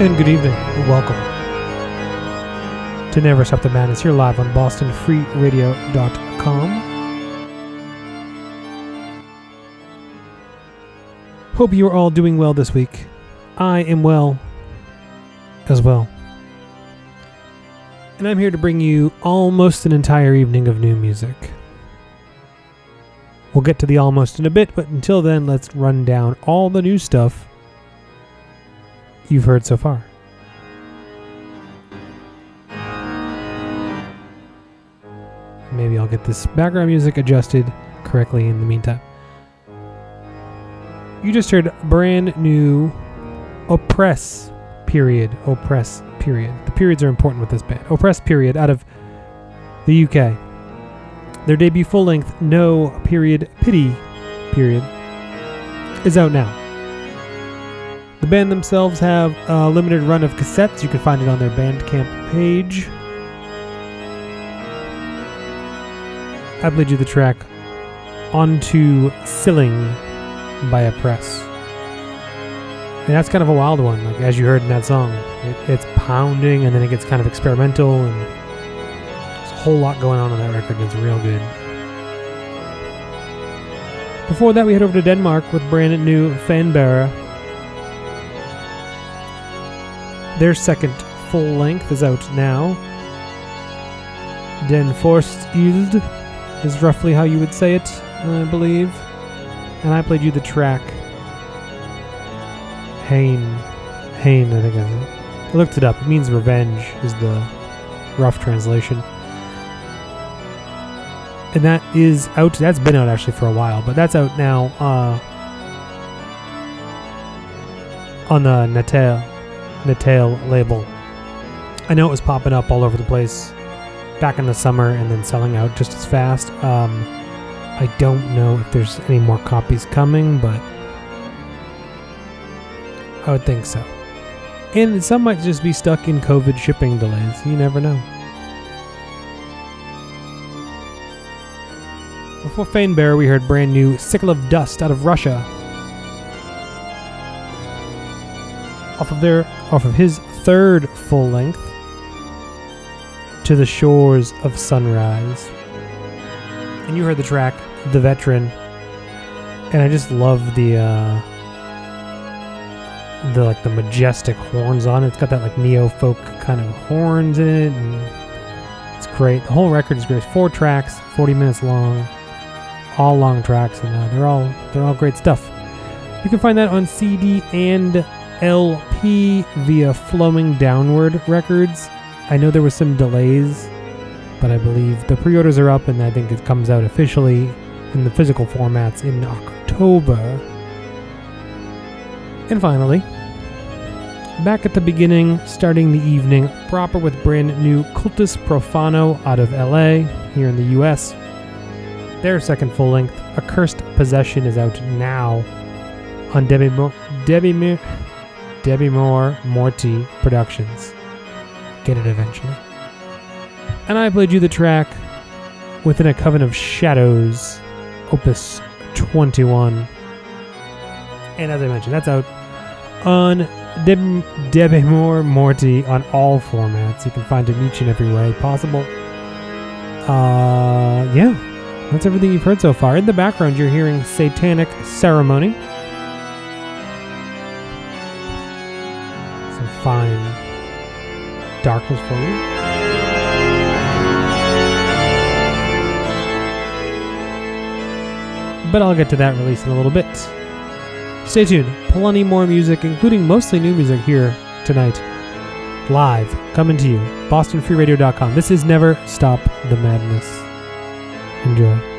And good evening, and welcome to Never Stop the Madness here live on BostonFreeRadio.com. Hope you are all doing well this week. I am well as well. And I'm here to bring you almost an entire evening of new music. We'll get to the almost in a bit, but until then, let's run down all the new stuff you've heard so far. Maybe I'll get this background music adjusted correctly in the meantime. You just heard brand new Oppress period. Oppress period. The periods are important with this band. Oppress period out of the UK. Their debut full length No Period Pity period is out now. The band themselves have a limited run of cassettes. You can find it on their Bandcamp page. I played you the track Onto Silling by Oppress. And that's kind of a wild one, like as you heard in that song. It, it's pounding and then it gets kind of experimental and there's a whole lot going on on that record it's real good. Before that, we head over to Denmark with brand new Fanbara. Their second full length is out now. Den Forstild is roughly how you would say it, I believe. And I played you the track Hain. Hain, I think I I looked it up. It means revenge, is the rough translation. And that is out. That's been out actually for a while, but that's out now uh, on the Natal Natal label. I know it was popping up all over the place back in the summer and then selling out just as fast. Um, I don't know if there's any more copies coming, but I would think so. And some might just be stuck in COVID shipping delays. You never know. Before Fane Bear, we heard brand new Sickle of Dust out of Russia. Off of their off of his third full length, To the Shores of Sunrise. And you heard the track The Veteran. And I just love the uh the like the majestic horns on it. It's got that like neo folk kind of horns in it and it's great. The whole record is great. Four tracks, 40 minutes long. All long tracks and uh, they're all they're all great stuff. You can find that on CD and LP via Flowing Downward Records. I know there was some delays, but I believe the pre-orders are up and I think it comes out officially in the physical formats in October. And finally, back at the beginning, starting the evening proper with brand new Cultus Profano out of LA, here in the US. Their second full length, Accursed Possession, is out now on Debbie, Mo- Debemur Morti Productions. Get it eventually. And I played you the track Within a Coven of Shadows, Opus 21. And as I mentioned, that's out on Deb- Debemur Morti on all formats. You can find it each and every way possible. Uh, yeah, that's everything you've heard so far. In the background, you're hearing Satanic Ceremony. Fine darkness for you. But I'll get to that release in a little bit. Stay tuned. Plenty more music, including mostly new music here tonight. Live, coming to you. BostonFreeRadio.com. This is Never Stop the Madness. Enjoy.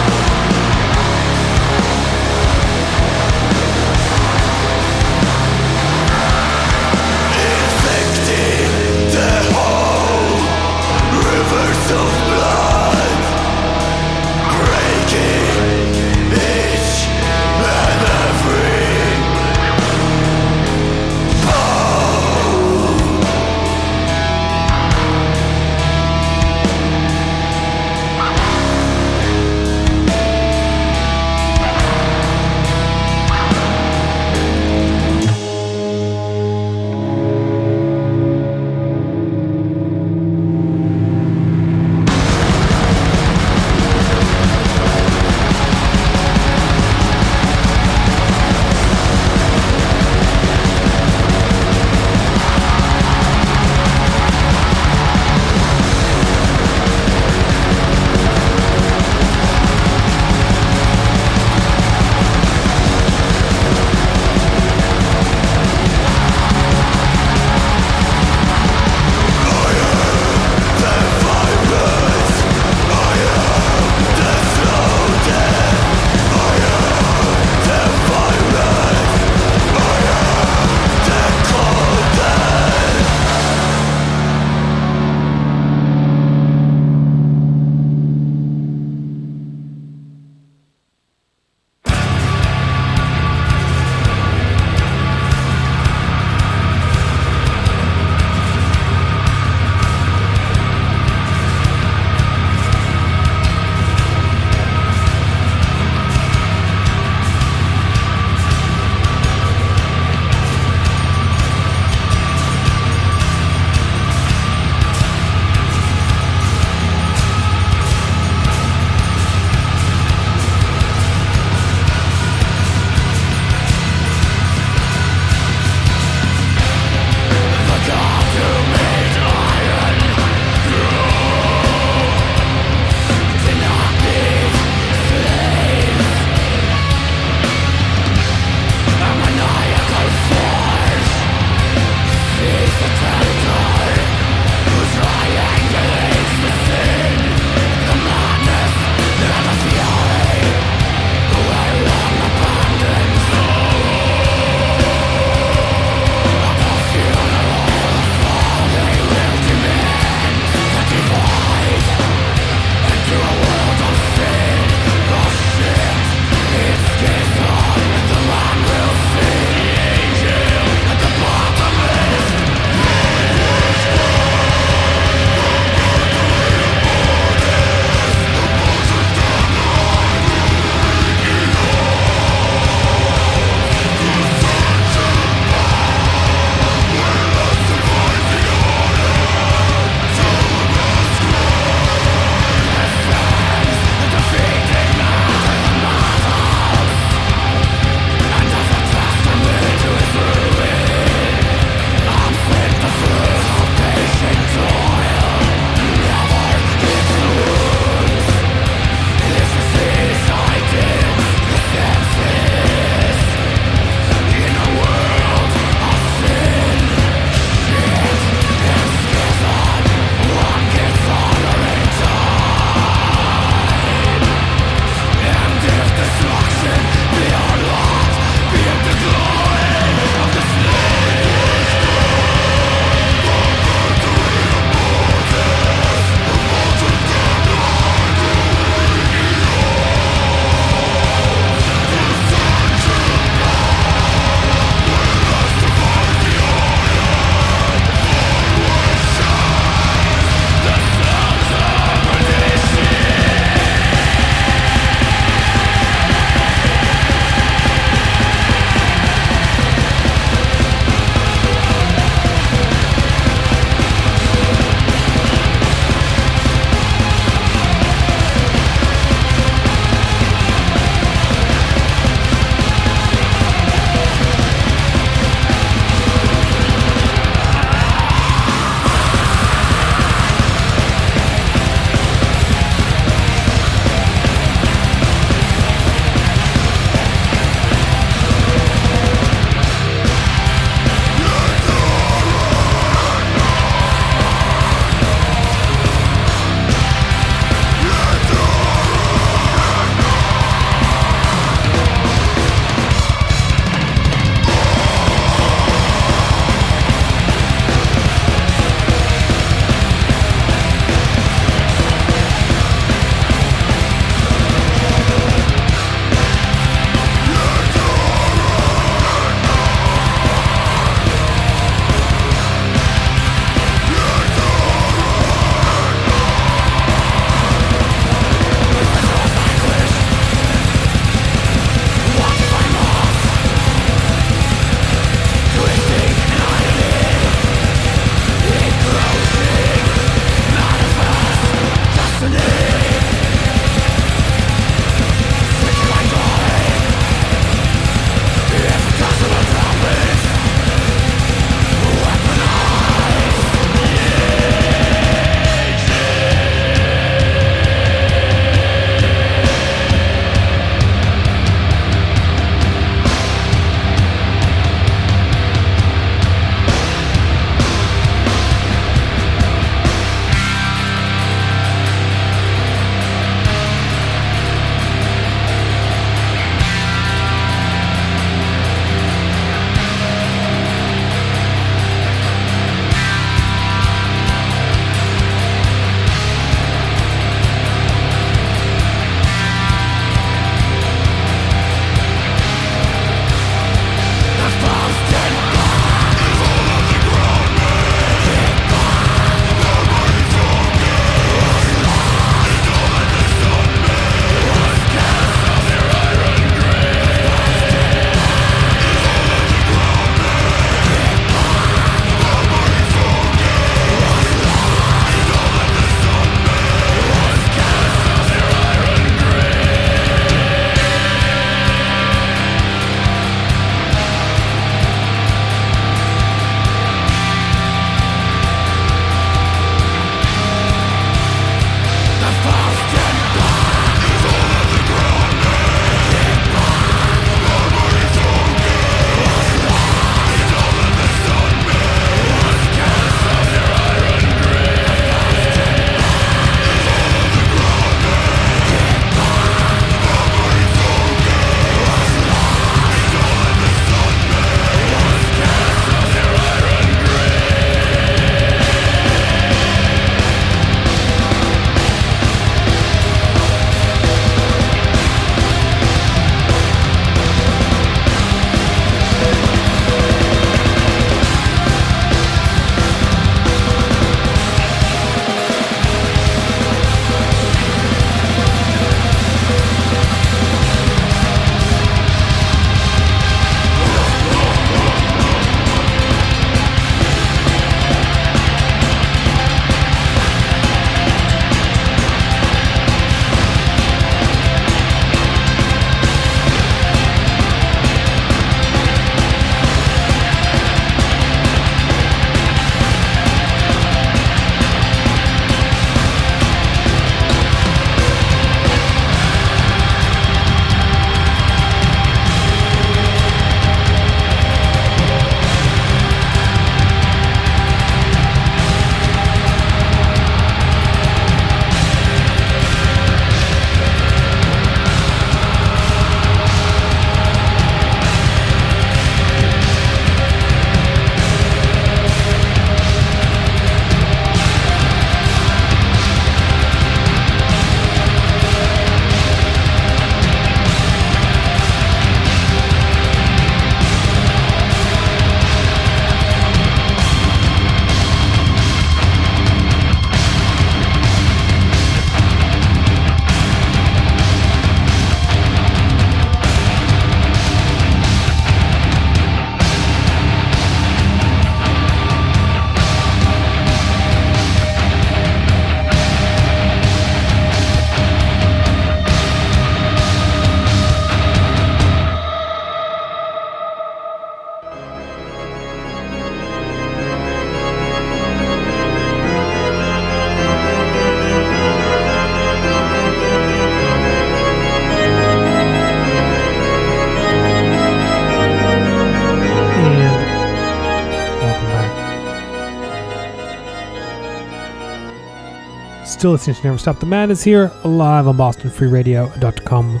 Still listening to Never Stop the Madness here, live on BostonFreeRadio.com.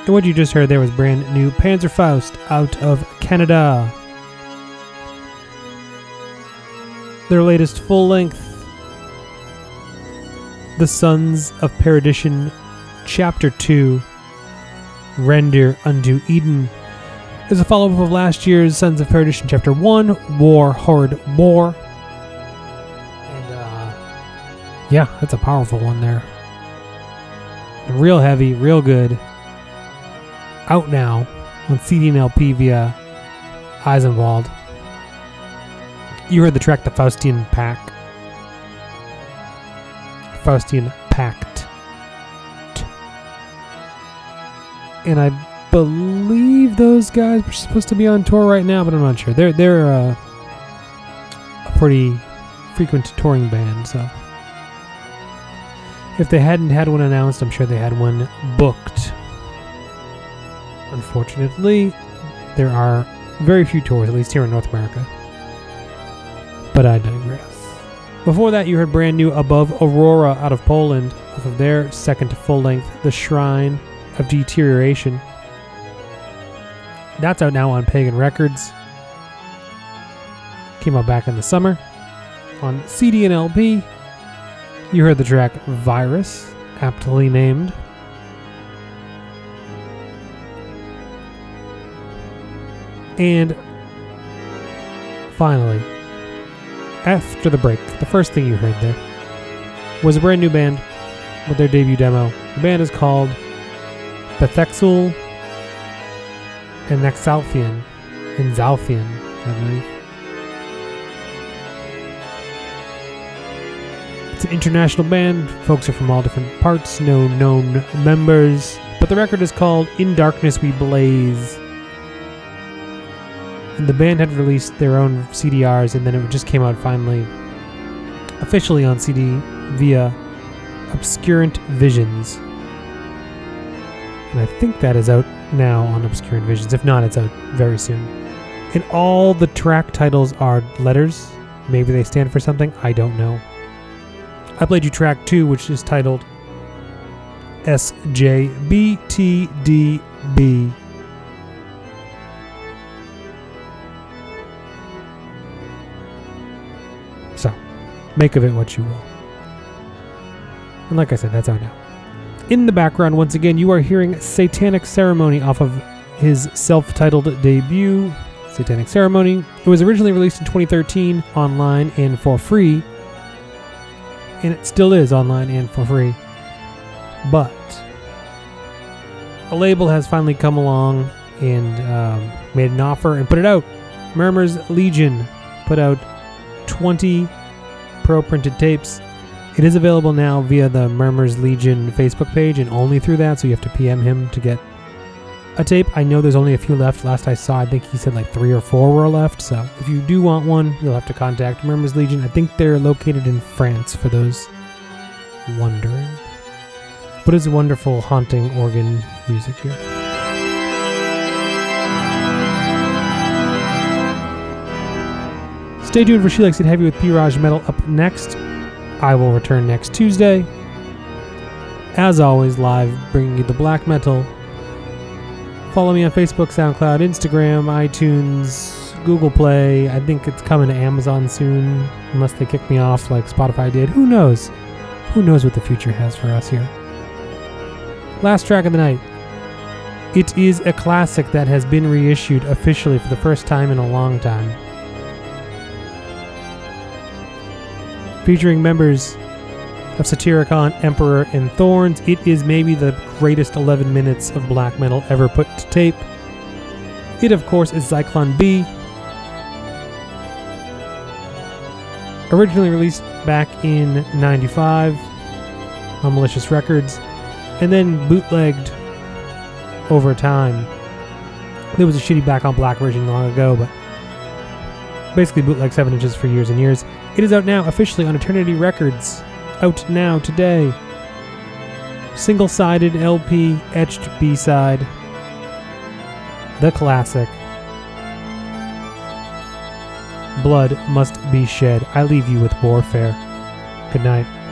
And what you just heard there was brand new Panzerfaust out of Canada. Their latest full length, The Suns of Perdition, Chapter 2, Render Unto Eden, is a follow up of last year's Suns of Perdition Chapter 1, War, Horrid War. Yeah, that's a powerful one there. Real heavy, real good. Out now on CD and LP via Eisenwald. You heard the track The Faustian Pack. Faustian Pact. And I believe those guys are supposed to be on tour right now, but I'm not sure. They're they're uh, a pretty frequent touring band, so if they hadn't had one announced, I'm sure they had one booked. Unfortunately, there are very few tours, at least here in North America. But I digress. Before that, you heard brand new Above Aurora out of Poland, off of their second full length, The Shrine of Deterioration. That's out now on Pagan Records. Came out back in the summer. On CD and LP, you heard the track Virus, aptly named. And finally, after the break, the first thing you heard there was a brand new band with their debut demo. The band is called Bethexul and Naxalthian and Zalthian, I believe. It's an international band. Folks are from all different parts, no known members. But the record is called In Darkness We Blaze. And the band had released their own CDRs, and then it just came out finally, officially on CD via Obscurant Visions. And I think that is out now on Obscurant Visions. If not, it's out very soon. And all the track titles are letters. Maybe they stand for something. I don't know. I played you track two, which is titled SJBTDB. So, make of it what you will. And like I said, that's out now. In the background, once again, you are hearing Satanic Ceremony off of his self titled debut, Satanic Ceremony. It was originally released in 2013 online and for free, and it still is online and for free. But a label has finally come along and um, made an offer and put it out. Murmurs Legion put out 20 pro printed tapes. It is available now via the Murmurs Legion Facebook page and only through that, so you have to PM him to get a tape. I know there's only a few left. Last I saw, I think he said like three or four were left. So if you do want one, you'll have to contact Murmurs Legion. I think they're located in France for those wondering. But it's wonderful, haunting organ music here. Stay tuned for She Likes It Heavy with P. Metal up next. I will return next Tuesday. As always, live bringing you the black metal. Follow me on Facebook, SoundCloud, Instagram, iTunes, Google Play. I think it's coming to Amazon soon, unless they kick me off like Spotify did. Who knows? Who knows what the future has for us here? Last track of the night. It is a classic that has been reissued officially for the first time in a long time. Featuring members of Satyricon, Emperor, and Thorns, it is maybe the greatest 11 minutes of black metal ever put to tape. It, of course, is Zyklon B. Originally released back in 95 on Malicious Records, and then bootlegged over time. There was a shitty back on black version long ago, but basically bootleg 7 inches for years and years. It is out now officially on Eternity Records. Out now today. Single sided LP etched B side. The classic. blood must be shed. I leave you with warfare. Good night.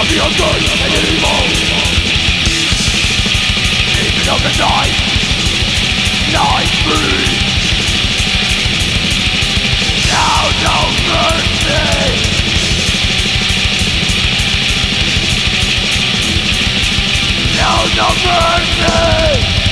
of the ungood and evil Even of the night Night free Now Now no mercy!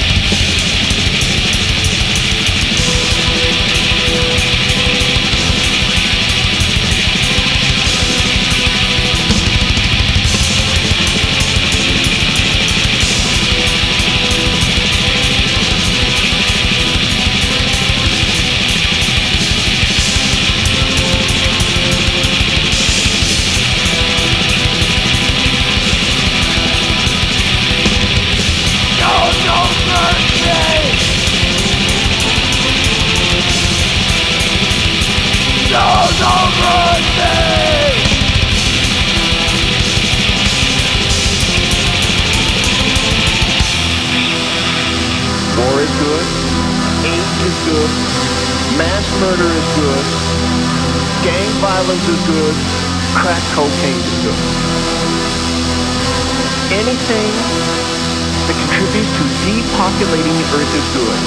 Good. Mass murder is good. Gang violence is good. Crack cocaine is good. Anything that contributes to depopulating the earth is good.